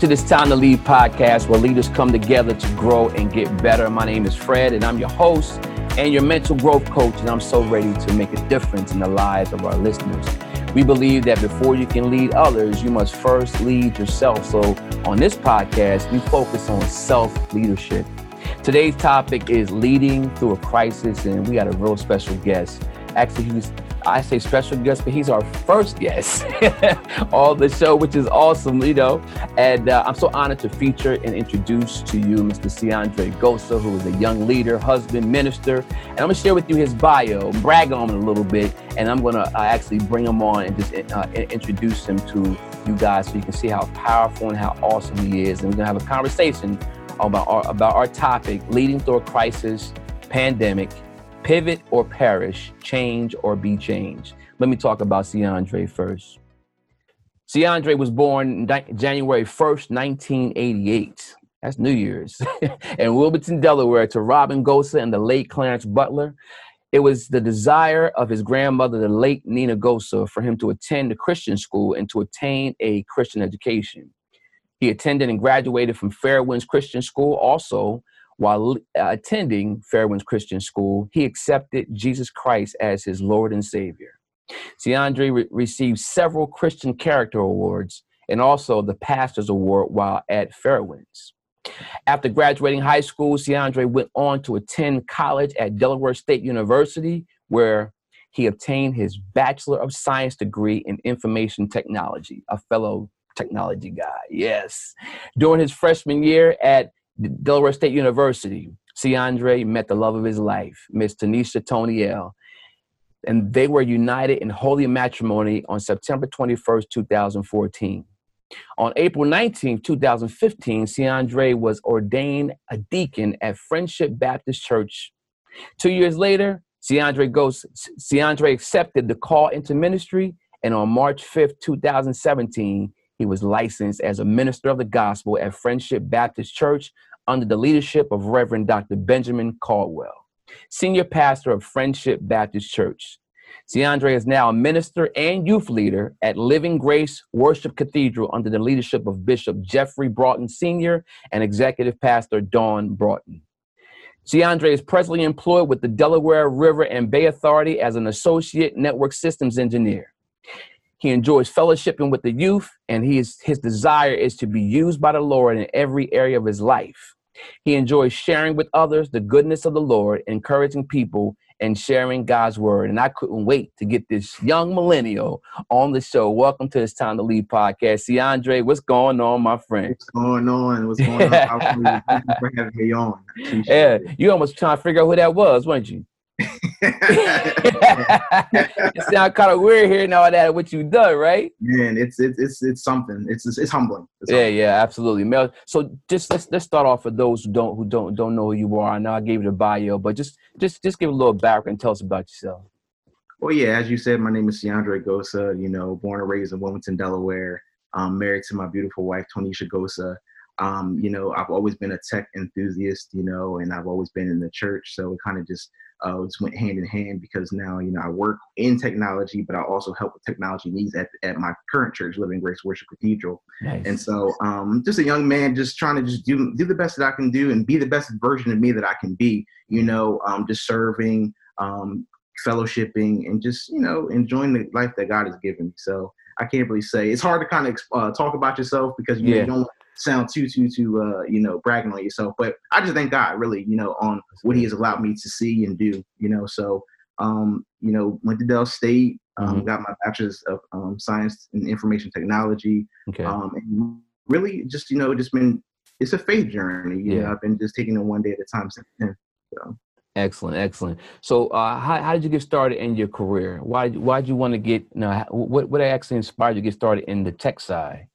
To this Time to Lead podcast where leaders come together to grow and get better. My name is Fred and I'm your host and your mental growth coach, and I'm so ready to make a difference in the lives of our listeners. We believe that before you can lead others, you must first lead yourself. So on this podcast, we focus on self leadership. Today's topic is leading through a crisis, and we got a real special guest. Actually, he's I say special guest, but he's our first guest on the show, which is awesome, you know. And uh, I'm so honored to feature and introduce to you Mr. Ciandre Gosa, who is a young leader, husband, minister. And I'm to share with you his bio, brag on him a little bit, and I'm to uh, actually bring him on and just uh, introduce him to you guys so you can see how powerful and how awesome he is. And we're to have a conversation about our, about our topic, leading through a crisis, pandemic, Pivot or perish, change or be changed. Let me talk about Ciandre first. Ciandre was born January 1st, 1988. That's New Year's. in Wilmington, Delaware, to Robin Gosa and the late Clarence Butler. It was the desire of his grandmother, the late Nina Gosa, for him to attend a Christian school and to attain a Christian education. He attended and graduated from Fairwinds Christian School, also while uh, attending Fairwinds Christian School, he accepted Jesus Christ as his Lord and Savior. Ciandre re- received several Christian Character Awards and also the Pastor's Award while at Fairwinds. After graduating high school, Ciandre went on to attend college at Delaware State University, where he obtained his Bachelor of Science degree in Information Technology, a fellow technology guy. Yes. During his freshman year at Delaware State University, Ciandre met the love of his life, Miss Tanisha Toniel, and they were united in holy matrimony on September 21st, 2014. On April 19, 2015, Ciandre was ordained a deacon at Friendship Baptist Church. Two years later, Ciandre goes, Ciandre accepted the call into ministry, and on March 5th, 2017, he was licensed as a minister of the gospel at Friendship Baptist Church under the leadership of Reverend Dr. Benjamin Caldwell, senior pastor of Friendship Baptist Church. Ciandre is now a minister and youth leader at Living Grace Worship Cathedral under the leadership of Bishop Jeffrey Broughton Sr. and Executive Pastor Dawn Broughton. Ciandre is presently employed with the Delaware River and Bay Authority as an associate network systems engineer. He enjoys fellowshipping with the youth, and he is, his desire is to be used by the Lord in every area of his life. He enjoys sharing with others the goodness of the Lord, encouraging people, and sharing God's word. And I couldn't wait to get this young millennial on the show. Welcome to this Time to Lead podcast. Ciandre, what's going on, my friend? What's going on? What's going on? Thank you for having me on. Yeah, you almost trying to figure out who that was, weren't you? It sounds kind of weird hearing all that what you done, right? Man, it's it's it's it's something. It's it's, it's humbling. It's yeah, humbling. yeah, absolutely. Mel, so just let's let's start off for those who don't who don't don't know who you are. I know I gave you the bio, but just just just give a little background and tell us about yourself. Well, yeah, as you said, my name is Ciandre Gosa. You know, born and raised in Wilmington, Delaware. I'm married to my beautiful wife, Tonisha Gosa. Um, you know, I've always been a tech enthusiast, you know, and I've always been in the church. So it kind of just uh, just went hand in hand because now, you know, I work in technology, but I also help with technology needs at, at my current church, Living Grace Worship Cathedral. Nice. And so um, just a young man just trying to just do, do the best that I can do and be the best version of me that I can be, you know, um, just serving, um, fellowshipping and just, you know, enjoying the life that God has given me. So I can't really say it's hard to kind of uh, talk about yourself because you, yeah. know, you don't sound too too too uh, you know bragging on yourself. But I just thank God really you know on what He has allowed me to see and do. You know, so um, you know went to Del State, um, mm-hmm. got my bachelor's of um, science and information technology. Okay. Um, and really just you know just been it's a faith journey. You yeah. know, I've been just taking it one day at a time since then. So. Excellent, excellent. So, uh, how, how did you get started in your career? Why why did you want to get? You know, what what actually inspired you to get started in the tech side?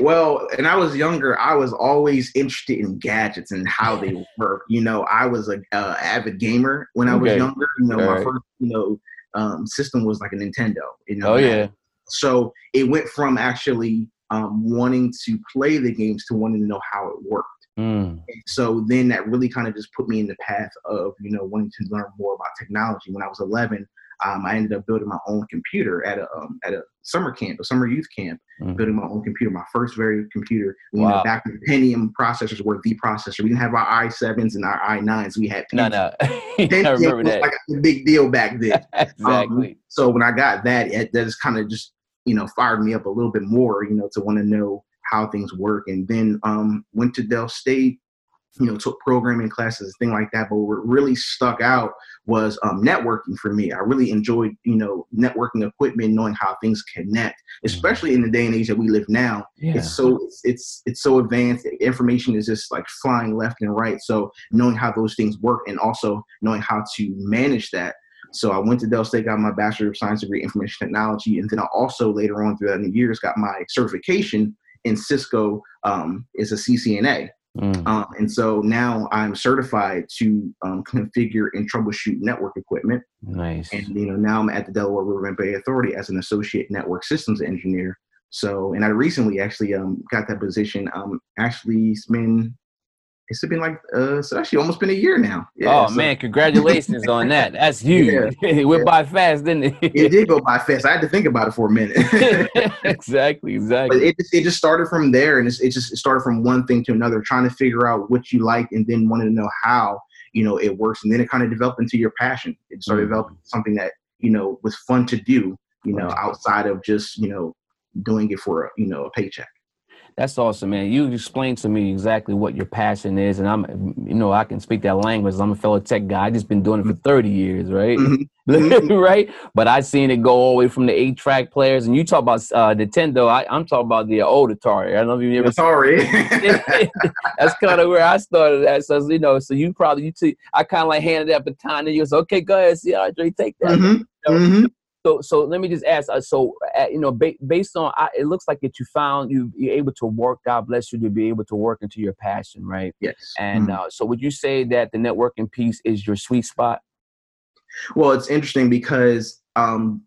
Well, and I was younger. I was always interested in gadgets and how they work. You know, I was a uh, avid gamer when I was younger. You know, All my right. first you know um, system was like a Nintendo. You know. Oh yeah. So it went from actually um, wanting to play the games to wanting to know how it worked. Mm. So then that really kind of just put me in the path of you know wanting to learn more about technology. When I was 11, um, I ended up building my own computer at a um, at a summer camp, a summer youth camp, mm-hmm. building my own computer, my first very computer. You wow. know, back when Pentium processors were the processor. We didn't have our i7s and our i9s. We had Pentium. no, no. I remember that. like a big deal back then. exactly. Um, so when I got that, it, that just kind of just you know fired me up a little bit more. You know, to want to know how things work, and then um, went to Del State you know, took programming classes, and thing like that. But what really stuck out was um, networking for me. I really enjoyed, you know, networking equipment, knowing how things connect, mm-hmm. especially in the day and age that we live now. Yeah. It's so it's, it's it's so advanced. Information is just like flying left and right. So knowing how those things work and also knowing how to manage that. So I went to Del State, got my Bachelor of Science degree in Information Technology, and then I also later on throughout the years got my certification in Cisco um, as a CCNA. Mm. Um, and so now I'm certified to um, configure and troubleshoot network equipment. Nice. And you know now I'm at the Delaware River and Bay Authority as an associate network systems engineer. So, and I recently actually um, got that position. Um, actually, it's been it's been like uh it's actually almost been a year now. Yeah, oh so. man, congratulations on that. That's huge. Yeah, it went yeah. by fast, didn't it? it did go by fast. I had to think about it for a minute. exactly, exactly. But it just, it just started from there, and it just it started from one thing to another, trying to figure out what you like, and then wanting to know how you know it works, and then it kind of developed into your passion. It started mm-hmm. developing something that you know was fun to do, you know, outside of just you know doing it for a you know a paycheck. That's awesome, man. You explained to me exactly what your passion is, and I'm, you know, I can speak that language. I'm a fellow tech guy. I just been doing it for 30 years, right? Mm-hmm. mm-hmm. right. But I seen it go all the way from the eight track players, and you talk about uh, Nintendo. I, am talking about the old Atari. I don't know if you ever. Sorry. That's kind of where I started at. So you know, so you probably you see, I kind of like handed that baton, and you was okay. Go ahead, Ciandre, take that. Mm-hmm. You know? mm-hmm. So, so let me just ask. Uh, so, uh, you know, ba- based on, I, it looks like that you found you you're able to work. God bless you to be able to work into your passion, right? Yes. And mm-hmm. uh, so, would you say that the networking piece is your sweet spot? Well, it's interesting because um,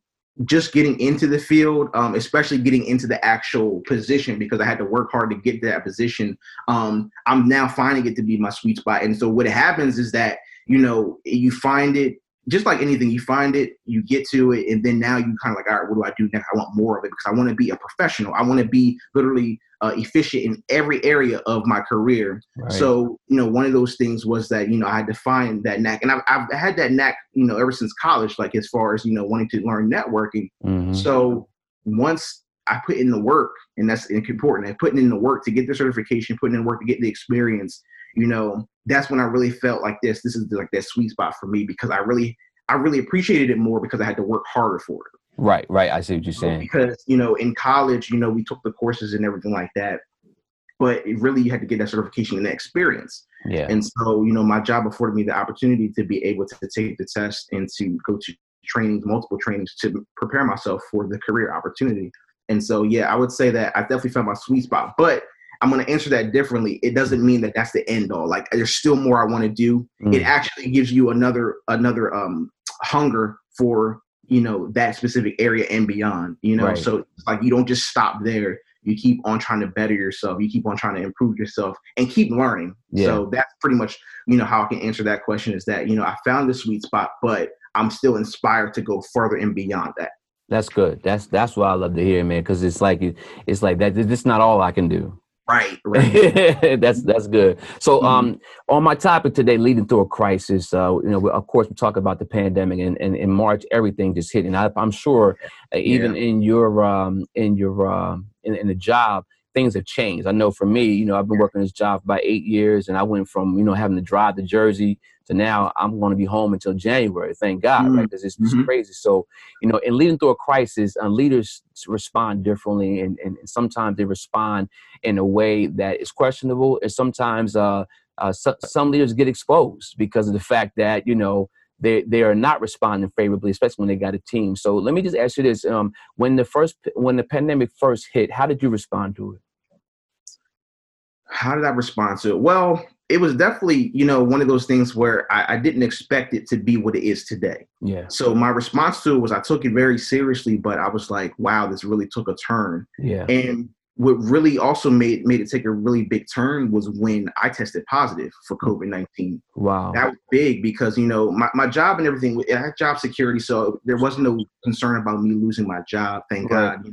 just getting into the field, um, especially getting into the actual position, because I had to work hard to get to that position. Um, I'm now finding it to be my sweet spot. And so, what happens is that you know you find it just like anything, you find it, you get to it, and then now you kind of like, all right, what do I do next? I want more of it because I want to be a professional. I want to be literally uh, efficient in every area of my career. Right. So, you know, one of those things was that, you know, I had to find that knack. And I've, I've had that knack, you know, ever since college, like as far as, you know, wanting to learn networking. Mm-hmm. So once I put in the work, and that's important, I putting in the work to get the certification, putting in the work to get the experience, you know, that's when I really felt like this. This is like that sweet spot for me because I really, I really appreciated it more because I had to work harder for it. Right, right. I see what you're saying. Because you know, in college, you know, we took the courses and everything like that, but it really you had to get that certification and that experience. Yeah. And so, you know, my job afforded me the opportunity to be able to take the test and to go to trainings, multiple trainings, to prepare myself for the career opportunity. And so, yeah, I would say that I definitely found my sweet spot. But I'm going to answer that differently. It doesn't mean that that's the end all. Like there's still more I want to do. Mm. It actually gives you another another um hunger for you know that specific area and beyond. You know, right. so like you don't just stop there. You keep on trying to better yourself. You keep on trying to improve yourself and keep learning. Yeah. So that's pretty much you know how I can answer that question. Is that you know I found the sweet spot, but I'm still inspired to go further and beyond that. That's good. That's that's what I love to hear, man. Because it's like it's like that. It's not all I can do. Right, right. that's that's good. So, mm-hmm. um, on my topic today, leading through a crisis. Uh, you know, of course, we talk about the pandemic, and, and in March, everything just hit. And I, am sure, uh, even yeah. in your um, in your um, in, in the job, things have changed. I know for me, you know, I've been working this job for about eight years, and I went from you know having to drive to Jersey to now I'm going to be home until January. Thank God, mm-hmm. right? Because it's, it's mm-hmm. crazy. So you know, in leading through a crisis, uh, leaders respond differently, and, and, and sometimes they respond in a way that is questionable, and sometimes uh, uh, so, some leaders get exposed because of the fact that you know they they are not responding favorably, especially when they got a team. So let me just ask you this: um, when the first when the pandemic first hit, how did you respond to it? How did I respond to it? Well, it was definitely you know one of those things where I, I, didn't expect it to be what it is today. Yeah. So my response to it was I took it very seriously, but I was like, wow, this really took a turn. Yeah. And what really also made made it take a really big turn was when I tested positive for Hmm. COVID nineteen. Wow. That was big because you know my, my job and everything. I had job security, so there wasn't no concern about me losing my job. Thank Right. God.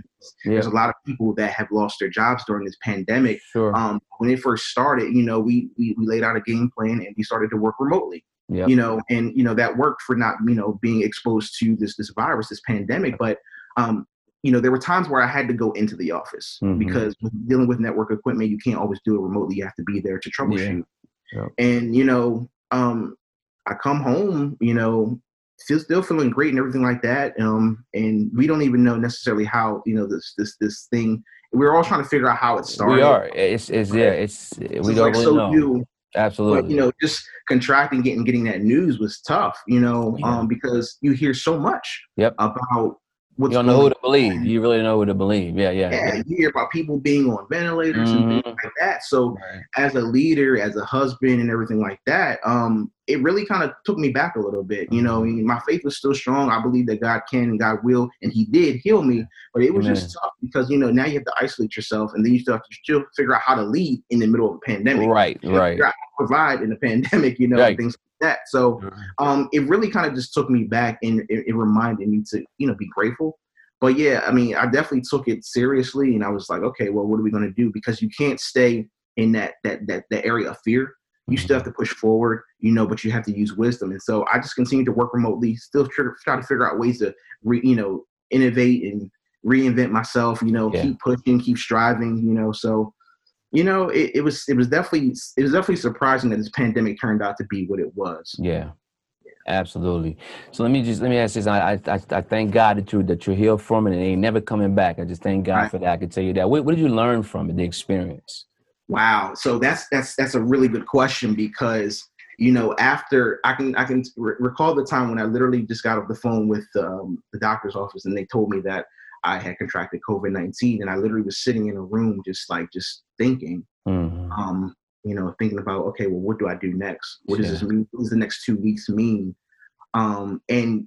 yeah. There's a lot of people that have lost their jobs during this pandemic. Sure. Um, when it first started, you know, we, we we laid out a game plan and we started to work remotely. Yep. You know, and you know that worked for not you know being exposed to this this virus, this pandemic. But um, you know, there were times where I had to go into the office Mhm. because dealing with network equipment, you can't always do it remotely. You have to be there to troubleshoot. Yep. And you know, um, I come home, you know, still still feeling great and everything like that. Um, and we don't even know necessarily how you know this this this thing. We're all trying to figure out how it started. we are. It's it's yeah. It's we It's don't like really so know. new, Absolutely. but you know, just contracting, getting getting that news was tough. You know, Yeah. um, because you hear so much Yep. about you don't know who to believe. You really know who to believe. Yeah, yeah. yeah, you hear about people being on ventilators and Mhm. things like that. So Right. as a leader, as a husband, and everything like that, um, it really kind of took me back a little bit. You know, I mean, my faith was still strong. I believe that God can and God will, and He did heal me. But it was just tough because you know now you have to isolate yourself, and then you still have to still figure out how to lead in the middle of a pandemic. Right, You right. out how to provide in a pandemic. You know, Right. and things like that. So um, it really kind of just took me back and it, it reminded me to you know be grateful. But yeah i mean i definitely took it seriously and i was like okay well what are we going to do? Because you can't stay in that that that, that area of fear. You still have to push forward you know but you have to use wisdom. And so i just continue to work remotely still try, try to figure out ways to re, you know innovate and reinvent myself you know Yeah. keep pushing keep striving you know. So you know it, it was it was definitely it was definitely surprising that this pandemic turned out to be what it was Yeah. Absolutely. So let me just let me ask this. I I I thank God that you that you're healed from it and ain't never coming back. I just thank God Right. for that. I can tell you that. What, what did you learn from it, the experience? Wow. So that's that's that's a really good question because you know after I can I can re- recall the time when I literally just got off the phone with um, the doctor's office and they told me that I had contracted COVID nineteen and I literally was sitting in a room just like just thinking, Mhm. um, you know, thinking about okay, well, what do I do next? What does Yeah. this mean? What does the next two weeks mean? Um, and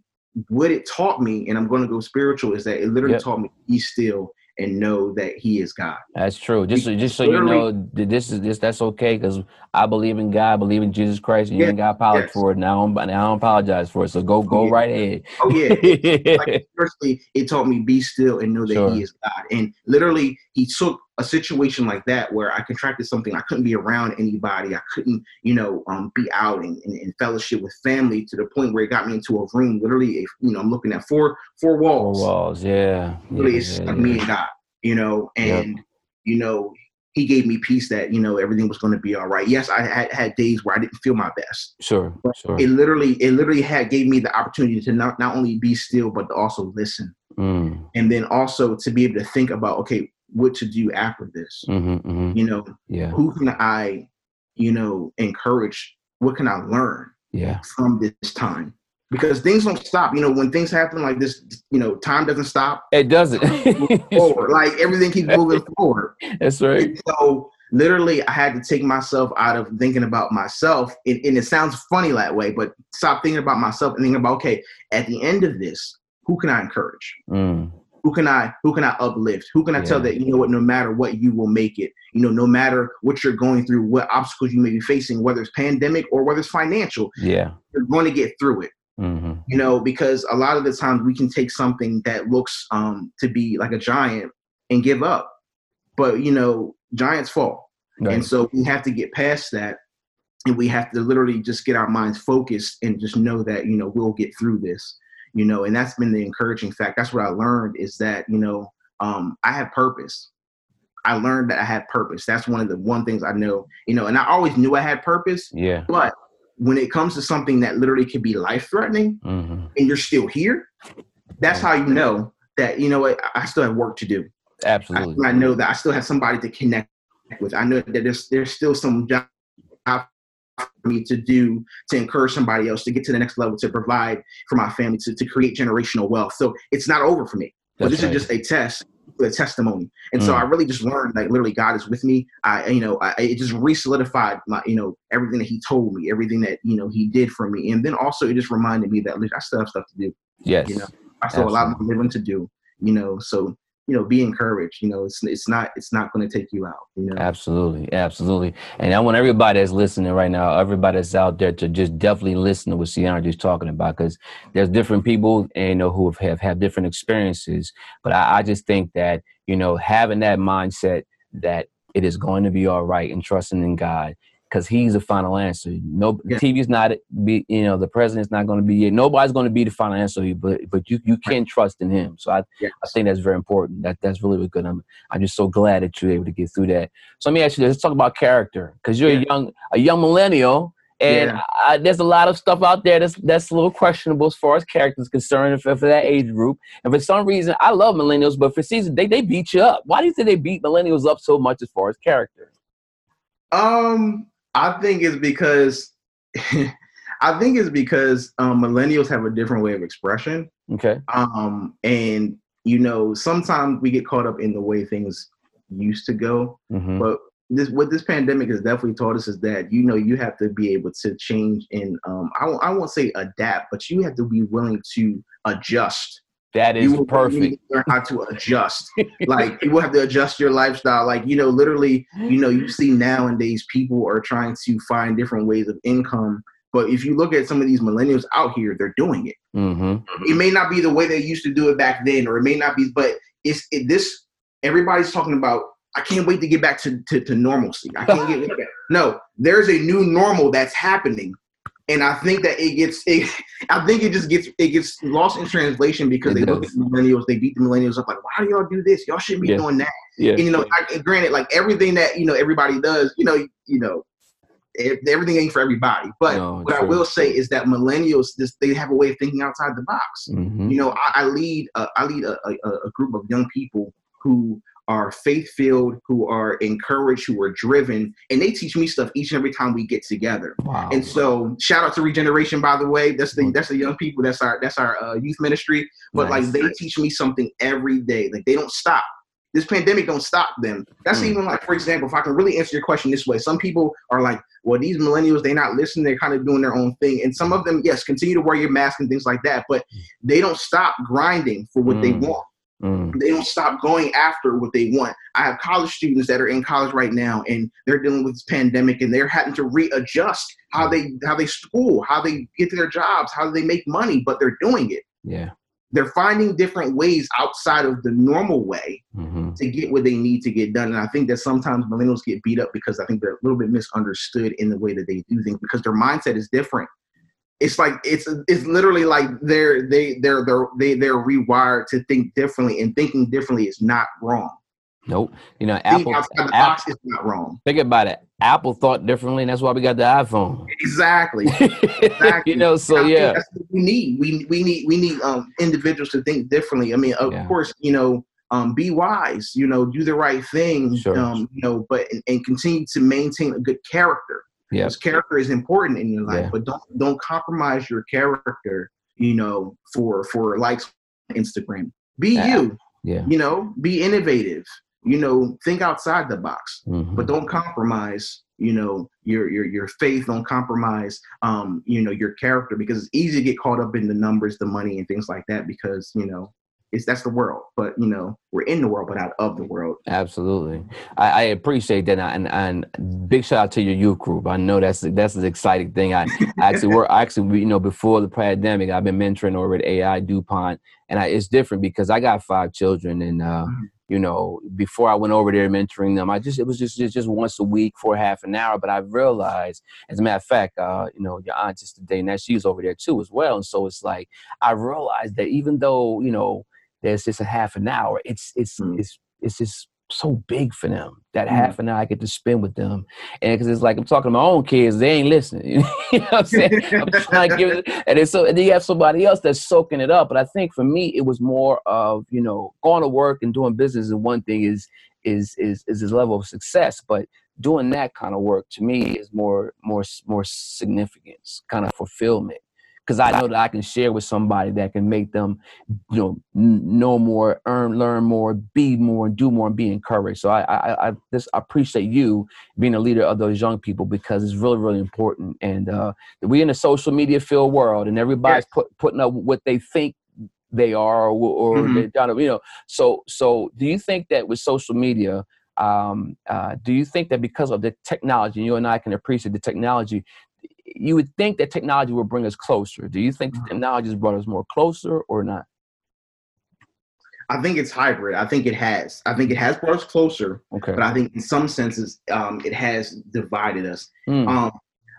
what it taught me, and I'm going to go spiritual, is that it literally Yep. taught me be still and know that He is God. That's true. Just so, just so you know, this is this that's okay because I believe in God, I believe in Jesus Christ, and you Yeah, ain't got apologize yes. for it. Now, and I don't apologize for it. So go go oh, yeah. right ahead. Oh yeah, like firstly, it taught me be still and know that Sure. He is God. And literally, He took a situation like that where I contracted something, I couldn't be around anybody, I couldn't, you know, um, be out and, and, and fellowship with family to the point where it got me into a room. Literally, if, you know, I'm looking at four four walls. walls, yeah. Literally, yeah, it's yeah, like yeah. me and God, you know, Yep. and you know. He gave me peace that you know everything was going to be all right. Yes, I had had days where I didn't feel my best, Sure, sure. it literally it literally had gave me the opportunity to not, not only be still but to also listen Mm, and then also to be able to think about okay what to do after this. Hmm hmm you know Yeah, who can i you know encourage? What can i learn yeah. from this time? Because things don't stop. You know when things happen like this you know time doesn't stop. It doesn't. forward. Like everything keeps moving forward. That's right. and so literally i had to take myself out of thinking about myself. And, and it sounds funny that way but stop thinking about myself and thinking about okay at the end of this who can i encourage? Mm, who can i who can i uplift? Who can i tell that you know what no matter what you will make it? You know no matter what you're going through what obstacles you may be facing whether it's pandemic or whether it's financial yeah. you're going to get through it. Hmm you know because a lot of the times we can take something that looks um to be like a giant and give up. But you know giants fall. Right. and so we have to get past that and we have to literally just get our minds focused and just know that you know we'll get through this you know and that's been the encouraging fact that's what i learned is that you know um i have purpose i learned that i had purpose that's one of the one things i know you know and i always knew i had purpose yeah. but when it comes to something that literally could be life threatening hmm and you're still here that's how you know that you know what i still have work to do Absolutely. I know that I still have somebody to connect with. I know that there's there's still some job me to do to encourage somebody else to get to the next level to provide for my family to, to create generational wealth. So it's not over for me. But That's this right. is just a test, a testimony. And so Mm. I really just learned like literally God is with me. I you know I, it just re-solidified my you know everything that He told me, everything that you know He did for me, and then also it just reminded me that I still have stuff to do. yes. you know, I still have a lot more living to do. You know, so you know, be encouraged. You know, it's it's not it's not going to take you out. You know, absolutely, absolutely. And I want everybody that's listening right now, everybody that's out there, to just definitely listen to what Ciandra is talking about, because there's different people, and you know, who have have, have different experiences. But I, I just think that you know, having that mindset that it is going to be all right and trusting in God because he's the final answer. No, yeah. TV's not be you know the president's not going to be it. nobody's going to be the final answer, but but you you can trust in him. So I yes. I think that's very important. That that's really, really good. I'm I'm just so glad that you're able to get through that. So let me ask you, this. let's talk about character because you're yeah. a young a young millennial. And yeah. I, there's a lot of stuff out there that's that's a little questionable as far as characters concerned for, for that age group. And for some reason, I love millennials, but for season they they beat you up. Why do you think they beat millennials up so much as far as character? Um, I think it's because I think it's because um, millennials have a different way of expression. Okay. Um, and you know, sometimes we get caught up in the way things used to go. Mm-hmm. But this what this pandemic has definitely taught us is that you know you have to be able to change and um, I, I won't say adapt, but you have to be willing to adjust that is you perfect. learn how to adjust. like you will have to adjust your lifestyle. Like you know, literally, you know, you see nowadays people are trying to find different ways of income. But if you look at some of these millennials out here, they're doing it. Mm-hmm. It may not be the way they used to do it back then, or it may not be. But it's it, this. Everybody's talking about. I can't wait to get back to, to, to normalcy. I can't get back. no. There's a new normal that's happening and I think that it gets, it, I think it just gets, it gets lost in translation because it they does. look at the millennials, they beat the millennials up like, why do y'all do this? Y'all shouldn't be yeah. doing that. Yeah. And you know, I, granted, like everything that you know everybody does, you know, you know, everything ain't for everybody. But no, what true. I will say is that millennials, just they have a way of thinking outside the box. Mm-hmm. You know, I, I lead, uh, I lead a, a, a group of young people who are faith filled, who are encouraged, who are driven, and they teach me stuff each and every time we get together. Wow. And so, shout out to Regeneration, by the way. That's the that's the young people. That's our that's our uh, youth ministry. But nice. like they teach me something every day. Like they don't stop. This pandemic don't stop them. That's mm. even like, for example, if I can really answer your question this way, some people are like, well, these millennials, they're not listening, they're kind of doing their own thing. And some of them, yes, continue to wear your mask and things like that, but they don't stop grinding for what mm. they want. Mm. They don't stop going after what they want. I have college students that are in college right now, and they're dealing with this pandemic, and they're having to readjust how they how they school, how they get to their jobs, how they make money, but they're doing it. Yeah, they're finding different ways outside of the normal way mm-hmm. to get what they need to get done. And I think that sometimes millennials get beat up because I think they're a little bit misunderstood in the way that they do things because their mindset is different it's like it's it's literally like they're they they're they're they they're rewired to think differently and thinking differently is not wrong. Nope. You know apple, Apple, box is not wrong. Think about it. Apple thought differently and that's why we got the iPhone. Exactly, exactly. you know so yeah. we need. We, we need we need um individuals to think differently. I mean of yeah. course you know um, be wise, you know, do the right thing, sure. um, you know, but and, and continue to maintain a good character Because character is important in your life, yeah. but don't don't compromise your character, you know, for for likes Instagram. Be you. Yeah. You know, be innovative. You know, think outside the box, mm-hmm. but don't compromise. You know, your your your faith. Don't compromise. Um, you know, your character because it's easy to get caught up in the numbers, the money, and things like that. Because you know, it's that's the world. But you know, we're in the world, but out of the world. Absolutely, I, I appreciate that, and, and big shout out to your youth group. I know that's that's an exciting thing. I actually work actually you know before the pandemic, I've been mentoring over at AI DuPont, and I, it's different because I got five children, and uh, mm-hmm. you know before I went over there mentoring them, I just it was just just, just once a week for half an hour. But I realized, as a matter of fact, uh, you know your aunt just today, now she's over there too as well, and so it's like I realized that even though you know there's just a half an hour. It's it's mm. it's it's just so big for them that mm. half an hour I get to spend with them, and because it's like I'm talking to my own kids, they ain't listening. you know what I'm saying? I'm trying to give it, and it's so and then you have somebody else that's soaking it up. But I think for me, it was more of you know going to work and doing business. And one thing is is is is his level of success, but doing that kind of work to me is more more more significance, kind of fulfillment because I know that I can share with somebody that can make them, you know, know more, earn, learn more, be more, and do more, and be encouraged. So I, I, I just appreciate you being a leader of those young people because it's really, really important. And uh, we're in a social media filled world, and everybody's put, putting up what they think they are or, or mm-hmm. they're you know. So so do you think that with social media, um, uh, do you think that because of the technology, you and I can appreciate the technology, you would think that technology will bring us closer. Do you think mm-hmm. technology has brought us more closer or not? I think it's hybrid. I think it has. I think it has brought us closer. Okay. But I think in some senses, um, it has divided us. Mm. Um,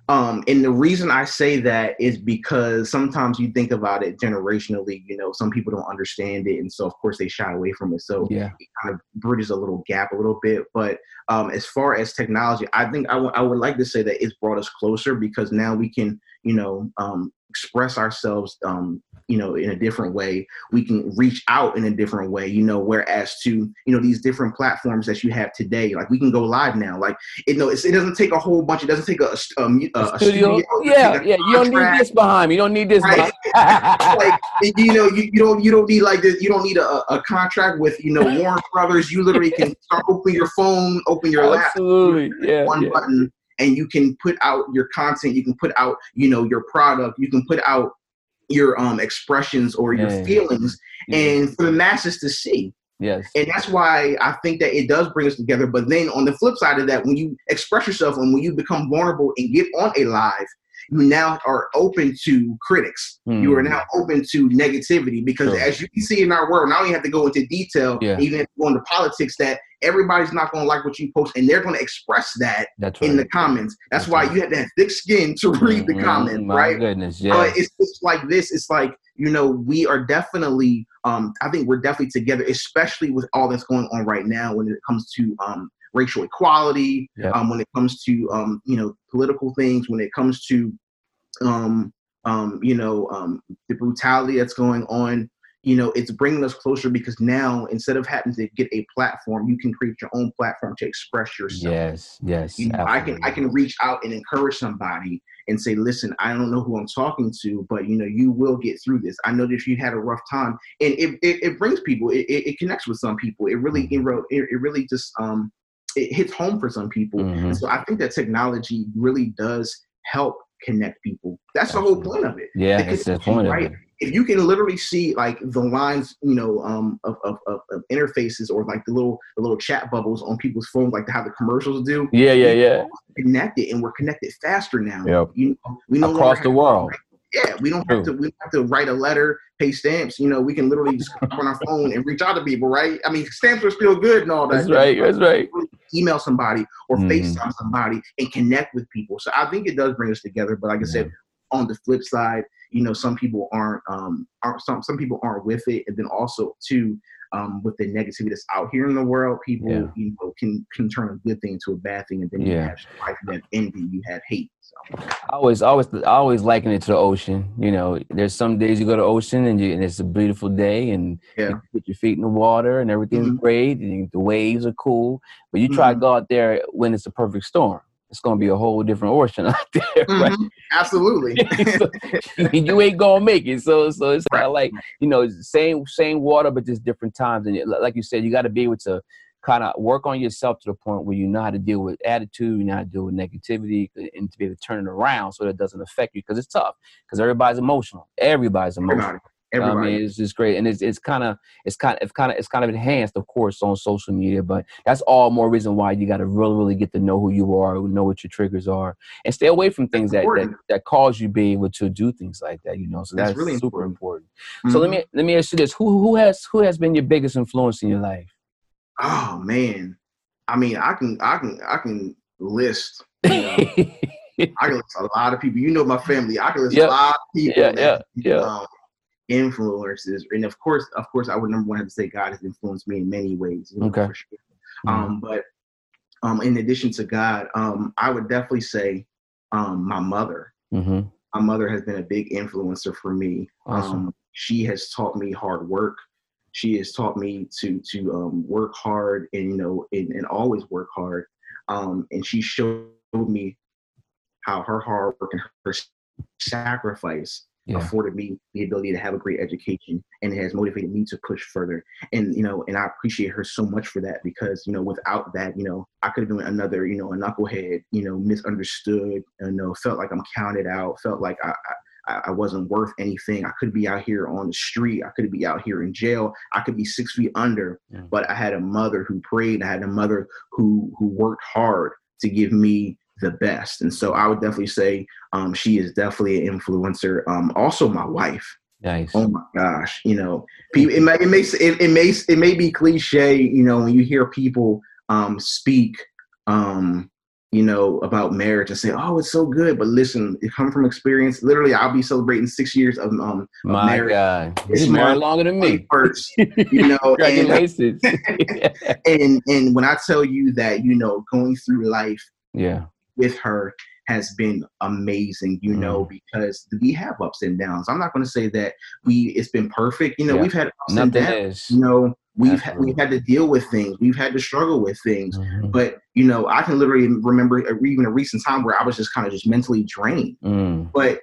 um, and the reason I say that is because sometimes you think about it generationally, you know, some people don't understand it. And so, of course, they shy away from it. So yeah. it kind of bridges a little gap a little bit. But um, as far as technology, I think I, w- I would like to say that it's brought us closer because now we can, you know, um, express ourselves um, you know in a different way we can reach out in a different way you know whereas to you know these different platforms that you have today like we can go live now like it no it doesn't take a whole bunch it doesn't take a, a, a, a studio. studio. yeah yeah you don't need this behind me you don't need this right? like you know you, you don't you don't need like this you don't need a, a contract with you know Warner brothers you literally can start open your phone open your absolutely laptop yeah one yeah. button and you can put out your content you can put out you know your product you can put out your um expressions or your yeah. feelings yeah. and for the masses to see yes and that's why i think that it does bring us together but then on the flip side of that when you express yourself and when you become vulnerable and get on a live you now are open to critics. Mm. You are hmm. now open to negativity because, sure. as you can see in our world, now you have to go into detail, yeah. even if you go into politics, that everybody's not going to like what you post, and they're going to express that right. in the comments. That's, That's why right. you have to have thick skin to read mm-hmm. the comments, My right? Goodness, yeah. But it's, it's like this. It's like you know we are definitely. Um, I think we're definitely together, especially with all that's going on right now when it comes to um, racial equality, yep. um, when it comes to um, you know political things, when it comes to um, um, you know um, the brutality that's going on you know it's bringing us closer because now instead of having to get a platform you can create your own platform to express yourself. Yes yes you know, i can i can reach out and encourage somebody and say listen i don't know who i'm talking to but you know you will get through this. I know that if you had a rough time. And it, it, it brings people it, it, connects with some people. It really mm-hmm. it, it really just um it hits home for some people mm-hmm. so i think that technology really does help connect people that's the whole point of it yeah it's the point right? of it if you can literally see like the lines, you know, um, of, of, of, of, interfaces or like the little the little chat bubbles on people's phones, like how the commercials do. Yeah, yeah, yeah. Connected, and we're connected faster now. Yep. You know, we no across the world. Yeah, we don't have to. We don't have to write a letter, pay stamps. You know, we can literally just on our phone and reach out to people, right? I mean, stamps are still good and all that. That's right. That's right. Email somebody or mm. FaceTime somebody and connect with people. So I think it does bring us together. But like I said, on the flip side, you know some people aren't um aren't some some people aren't with it and then also too um, with the negativity that's out here in the world, people yeah. you know can can turn a good thing into a bad thing, and then yeah. you have strife, you have envy, you have hate. So. I always, always, I always liken it to the ocean. You know, there's some days you go to the ocean and, you, and it's a beautiful day, and yeah. you put your feet in the water, and everything's mm-hmm. great, and the waves are cool. But you try mm-hmm. to go out there when it's a perfect storm it's gonna be a whole different ocean out there. Right? Mm-hmm. Absolutely. so, you ain't gonna make it. So so it's right. kind of like you know same same water, but just different times. And like you said, you got to be able to kind of work on yourself to the point where you know how to deal with attitude, you know how to deal with negativity, and to be able to turn it around so that it doesn't affect you because it's tough. Because everybody's emotional. Everybody's emotional. Everybody. Everybody. I mean, it's just great, and it's it's kind of it's kind of it's kind of it's kind of enhanced, of course, on social media. But that's all more reason why you got to really really get to know who you are, know what your triggers are, and stay away from things that, that, that cause you be able to do things like that. You know, so that's, that's really super important. important. Mm-hmm. So let me let me ask you this: who who has who has been your biggest influence in your life? Oh man, I mean, I can I can I can list. You know, I can list a lot of people. You know my family. I can list yep. a lot of people. Yeah, yeah, yeah. Influences, and of course, of course, I would number one have to say God has influenced me in many ways. You know, okay. Sure. Mm-hmm. Um, but um, in addition to God, um, I would definitely say um, my mother. Mm-hmm. My mother has been a big influencer for me. Awesome. Um, she has taught me hard work. She has taught me to to um, work hard and you know and, and always work hard. Um, and she showed me how her hard work and her sacrifice yeah. afforded me the ability to have a great education and it has motivated me to push further and you know and i appreciate her so much for that because you know without that you know i could have been another you know a knucklehead you know misunderstood you know felt like i'm counted out felt like i, I I, wasn't worth anything. I could be out here on the street. I could be out here in jail. I could be six feet under. Yeah. But I had a mother who prayed. I had a mother who who worked hard to give me the best. And so I would definitely say um, she is definitely an influencer. Um, also, my wife. Nice. Oh my gosh, you know, it may it makes it, it may it may be cliche, you know, when you hear people um, speak um, you know, about marriage and say, "Oh, it's so good," but listen, it come from experience. Literally, I'll be celebrating six years of um my marriage. God, it's married longer than me. First, you know, congratulations. And, and and when I tell you that, you know, going through life, yeah, with her has been amazing, you mm. know, because we have ups and downs. I'm not going to say that we it's been perfect. You know, yeah. we've had ups Nothing and downs. Is. You know, we've had, we've had to deal with things. We've had to struggle with things. Mm-hmm. But you know, I can literally remember even a recent time where I was just kind of just mentally drained. Mm. But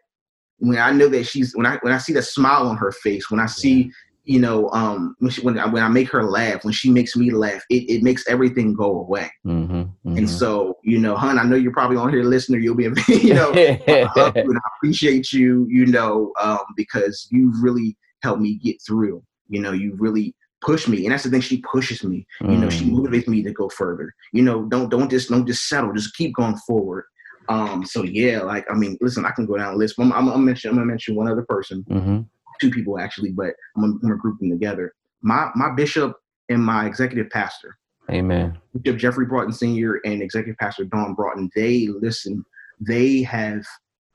when I know that she's when I when I see the smile on her face, when I see you know, um, when, she, when, I, when I make her laugh, when she makes me laugh, it, it makes everything go away. Mm-hmm, mm-hmm. And so, you know, hun, I know you're probably on here listener. You'll be, you know, I love you and I appreciate you, you know, um, because you really helped me get through. You know, you really push me, and that's the thing. She pushes me. You know, she mm. motivates me to go further. You know, don't don't just don't just settle. Just keep going forward. Um, so yeah, like I mean, listen, I can go down a list. I'm, I'm, I'm, gonna mention I'm gonna mention one other person. Mm-hmm two people actually, but I'm gonna, I'm gonna group them together. My my bishop and my executive pastor. Amen. Bishop Jeffrey Broughton Sr. and Executive Pastor Dawn Broughton, they listen, they have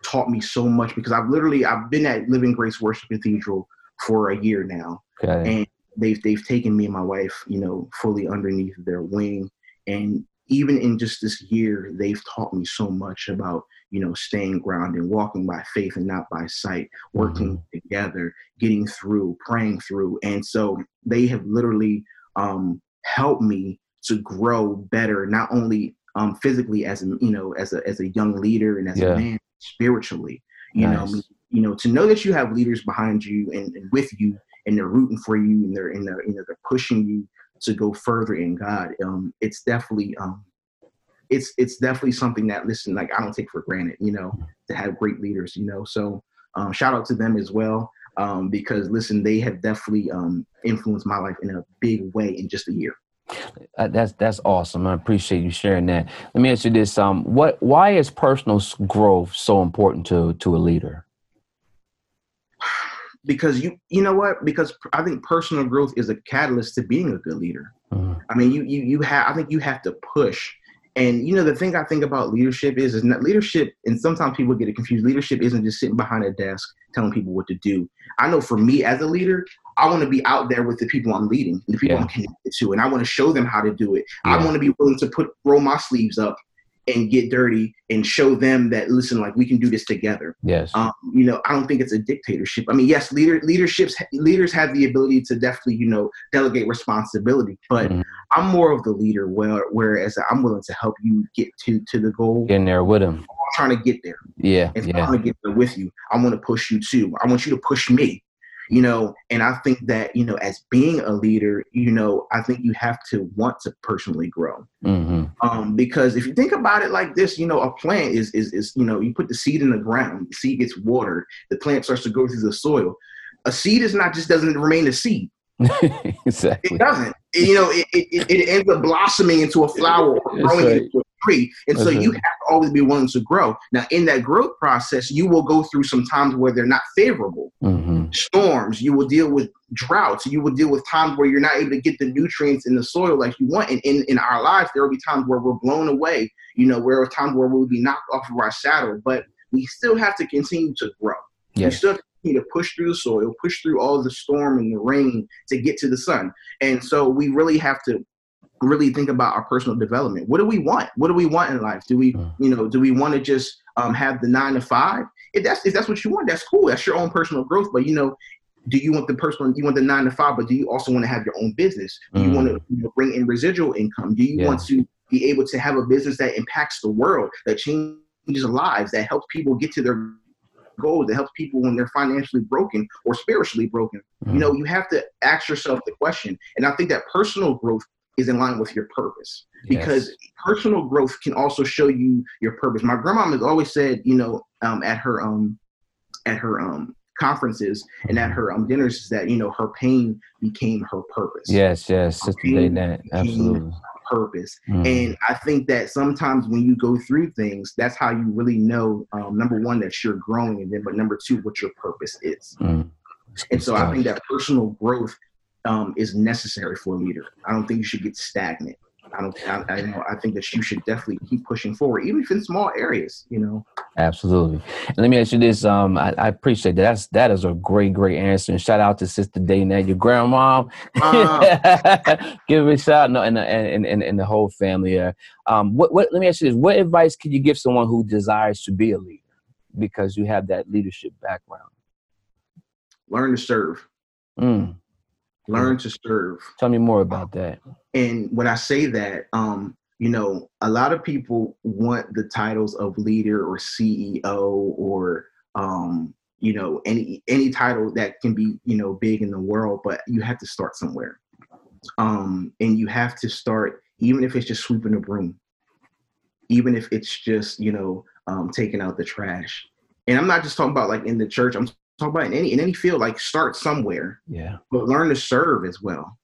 taught me so much because I've literally I've been at Living Grace Worship Cathedral for a year now. Okay. And they've they've taken me and my wife, you know, fully underneath their wing. And even in just this year, they've taught me so much about you know, staying grounded, walking by faith and not by sight, working mm-hmm. together, getting through, praying through. And so they have literally um, helped me to grow better, not only um, physically as a, you know, as a, as a young leader and as yeah. a man, spiritually, you nice. know, you know, to know that you have leaders behind you and, and with you and they're rooting for you and they're, and they're, you know, they're pushing you to go further in God. Um, it's definitely um, it's it's definitely something that listen like I don't take for granted, you know, to have great leaders, you know. So um, shout out to them as well um, because listen, they have definitely um, influenced my life in a big way in just a year. Uh, that's that's awesome. I appreciate you sharing that. Let me ask you this: um, what why is personal growth so important to to a leader? Because you you know what? Because I think personal growth is a catalyst to being a good leader. Mm-hmm. I mean, you you you have I think you have to push and you know the thing I think about leadership is is not leadership, and sometimes people get it confused. Leadership isn't just sitting behind a desk telling people what to do. I know for me as a leader, I want to be out there with the people I'm leading, the people yeah. I'm connected to, and I want to show them how to do it. Yeah. I want to be willing to put roll my sleeves up and get dirty and show them that listen like we can do this together. Yes. Um, you know i don't think it's a dictatorship. I mean yes leader leaderships leaders have the ability to definitely you know delegate responsibility but mm-hmm. i'm more of the leader where whereas i'm willing to help you get to to the goal. Getting there with them i'm trying to get there. Yeah and yeah. i'm trying to get there with you i want to push you too. I want you to push me you know and i think that you know as being a leader you know i think you have to want to personally grow mm-hmm. um, because if you think about it like this you know a plant is, is is you know you put the seed in the ground the seed gets watered the plant starts to go through the soil a seed is not just doesn't remain a seed exactly it doesn't you know it, it, it ends up blossoming into a flower or growing right. into a tree. And so you have to always be willing to grow. Now, in that growth process, you will go through some times where they're not favorable. Mm-hmm. Storms, you will deal with droughts, you will deal with times where you're not able to get the nutrients in the soil like you want. And in, in our lives, there will be times where we're blown away, you know, where are times where we'll be knocked off of our saddle, but we still have to continue to grow. Yes. We still have to continue to push through the soil, push through all the storm and the rain to get to the sun. And so we really have to really think about our personal development. What do we want? What do we want in life? Do we, hmm. you know, do we want to just um, have the nine to five? If that's if that's what you want, that's cool. That's your own personal growth. But you know, do you want the personal? You want the nine to five, but do you also want to have your own business? Do you mm. want to you know, bring in residual income? Do you yeah. want to be able to have a business that impacts the world, that changes lives, that helps people get to their goals, that helps people when they're financially broken or spiritually broken? Mm. You know, you have to ask yourself the question. And I think that personal growth is in line with your purpose because yes. personal growth can also show you your purpose. My grandma has always said, you know, um, at her um, at her um conferences and at mm-hmm. her um dinners is that you know her pain became her purpose. Yes, yes, absolutely. Purpose, mm. and I think that sometimes when you go through things, that's how you really know. Um, number one, that you're growing, and then, but number two, what your purpose is. Mm. And so I think that personal growth um, is necessary for a leader. I don't think you should get stagnant. I don't. I, I, know. I think that you should definitely keep pushing forward, even if in small areas. You know. Absolutely. And let me ask you this. Um, I, I, appreciate that. That's that is a great, great answer. And shout out to Sister Daynette, your grandma. Uh, give a shout. No, and and and, and the whole family. Uh, um, what what? Let me ask you this. What advice can you give someone who desires to be a leader, because you have that leadership background? Learn to serve. Mm. Learn to serve. Tell me more about that. And when I say that, um, you know, a lot of people want the titles of leader or CEO or um, you know, any any title that can be, you know, big in the world, but you have to start somewhere. Um, and you have to start even if it's just sweeping a broom, even if it's just, you know, um, taking out the trash. And I'm not just talking about like in the church, I'm talk about in any in any field, like start somewhere. Yeah. But learn to serve as well.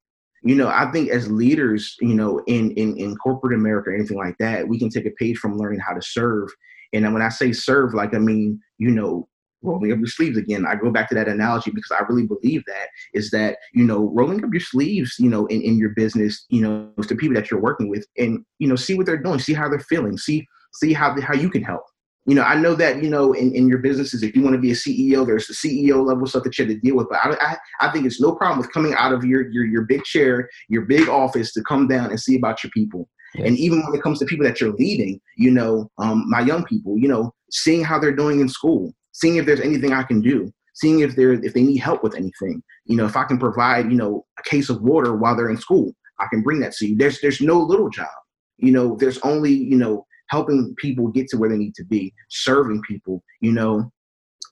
You know, I think as leaders, you know, in in in corporate America or anything like that, we can take a page from learning how to serve. And when I say serve, like I mean, you know, rolling up your sleeves again. I go back to that analogy because I really believe that is that, you know, rolling up your sleeves, you know, in, in your business, you know, to the people that you're working with and, you know, see what they're doing, see how they're feeling, see, see how, how you can help you know, I know that, you know, in, in your businesses, if you want to be a CEO, there's the CEO level stuff that you have to deal with. But I, I, I think it's no problem with coming out of your, your, your big chair, your big office to come down and see about your people. Yes. And even when it comes to people that you're leading, you know, um, my young people, you know, seeing how they're doing in school, seeing if there's anything I can do, seeing if they're, if they need help with anything, you know, if I can provide, you know, a case of water while they're in school, I can bring that to you. There's, there's no little job, you know, there's only, you know, helping people get to where they need to be, serving people. You know,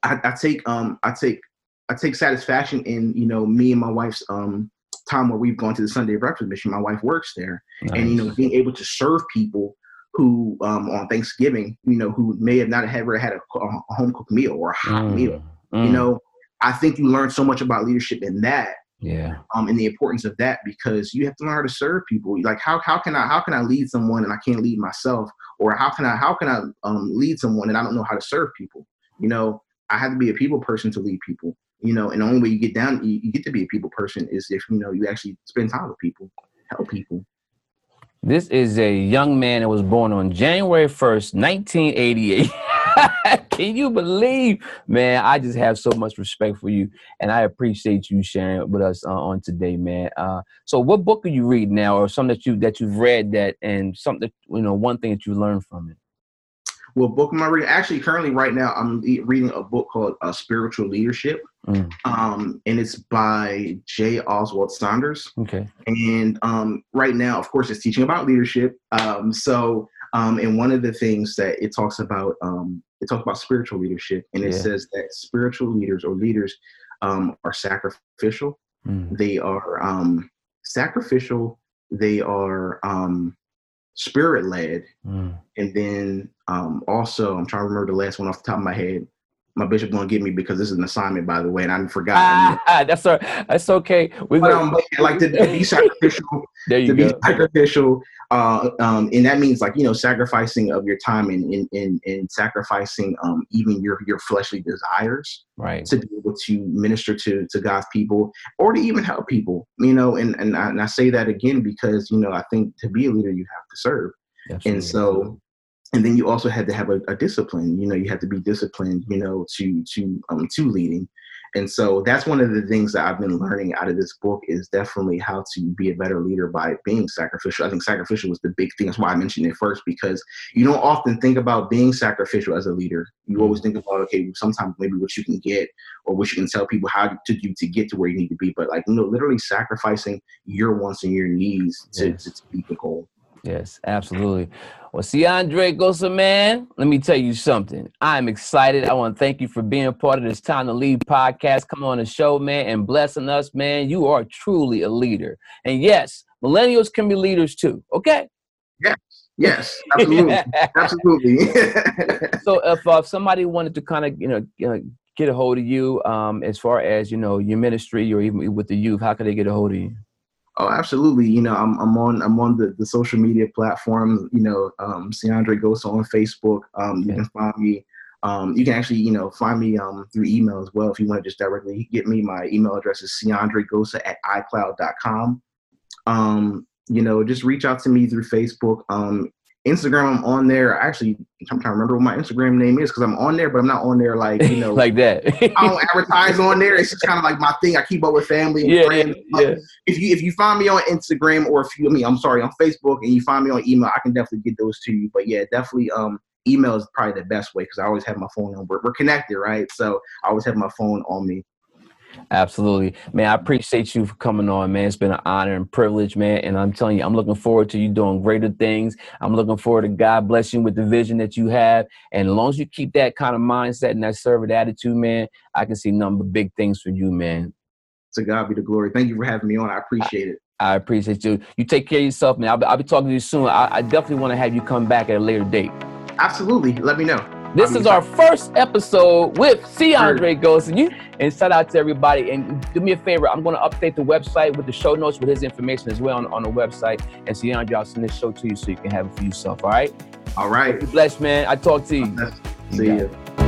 I, I take um I take I take satisfaction in you know me and my wife's um time where we've gone to the Sunday breakfast mission. My wife works there, nice. and you know being able to serve people who um, on Thanksgiving, you know, who may have not ever had a, a home cooked meal or a hot mm. meal. Mm. You know, I think you learn so much about leadership in that yeah um and the importance of that because you have to learn how to serve people like how, how can i how can i lead someone and i can't lead myself or how can i how can i um, lead someone and i don't know how to serve people? You know i have to be a people person to lead people you know and the only way you get down you, you get to be a people person is if you know you actually spend time with people help people this is a young man that was born on January 1st, 1988. Can you believe, man? I just have so much respect for you, and I appreciate you sharing with us uh, on today, man. Uh, so, what book are you reading now, or something that you that you've read that, and something you know, one thing that you learned from it? Well, book am I reading? Actually, currently, right now, I'm reading a book called uh, Spiritual Leadership, mm. um, and it's by J. Oswald Sanders. Okay. And um, right now, of course, it's teaching about leadership. Um, so, um, and one of the things that it talks about, um, it talks about spiritual leadership, and it yeah. says that spiritual leaders or leaders um, are sacrificial. Mm. They are um, sacrificial. They are um, spirit led. Mm. And then um, also, I'm trying to remember the last one off the top of my head. My bishop gonna get me because this is an assignment, by the way, and I forgot. Ah, that's all, that's okay. We but, um, like to, to, be sacrificial. there you to go. be sacrificial, uh, um, and that means like you know sacrificing of your time and and and, and sacrificing um, even your your fleshly desires, right? To be able to minister to to God's people or to even help people, you know. And and I, and I say that again because you know I think to be a leader you have to serve, Absolutely. and so and then you also had to have a, a, discipline you know you have to be disciplined you know to to um to leading. And so that's one of the things that i've been learning out of this book is definitely how to be a better leader by being sacrificial. I think sacrificial was the big thing. That's why i mentioned it first because you don't often think about being sacrificial as a leader. You mm. always think about okay sometimes maybe what you can get or what you can tell people how to do to get to where you need to be. But like you know literally sacrificing your wants and your needs to, yes. to, to meet the goal Yes, absolutely. Well, Ciandre Gosa, man, let me tell you something. I'm excited. I want to thank you for being a part of this Time to Lead podcast. Come on the show, man, and blessing us, man. You are truly a leader. And yes, millennials can be leaders too. Okay? Yes. Yes, absolutely, absolutely. so, if uh, somebody wanted to kind of, you know, get a hold of you um, as far as you know your ministry or even with the youth? How can they get a hold of you? Oh, absolutely. You know, I'm, I'm on I'm on the, the social media platforms. You know, um, Ciandre Gosa on Facebook. Um, you can find me. Um, you can actually, you know, find me um, through email as well if you want to just directly get me. My email address is ciandregosa at icloud.com. Um, you know, just reach out to me through Facebook. Um, Instagram, I'm on there. Actually, I'm trying to remember what my Instagram name is because I'm on there, but I'm not on there like you know, like that. I don't advertise on there. It's just kind of like my thing. I keep up with family and Yeah, friends. yeah, yeah. If you if you find me on Instagram or if you, I mean, I'm sorry, on Facebook, and you find me on email, I can definitely get those to you. But yeah, definitely, um, email is probably the best way because I always have my phone on. We're, we're connected, right? So I always have my phone on me. Absolutely, man. I appreciate you for coming on, man. It's been an honor and privilege, man. And I'm telling you, I'm looking forward to you doing greater things. I'm looking forward to God bless you with the vision that you have. And as long as you keep that kind of mindset and that servant attitude, man, I can see number of big things for you, man. To God be the glory. Thank you for having me on. I appreciate it. I appreciate you. You take care of yourself, man. I'll be, I'll be talking to you soon. I, I definitely want to have you come back at a later date. Absolutely. Let me know. This I'll is our first episode with Ciandre Gosa. And you and shout out to everybody. And do me a favor, I'm going to update the website with the show notes with his information as well on, on the website. And C. Andre, I'll send this show to you so you can have it for yourself. All right. All right. Be blessed, man. I talk to you. See You got you. it.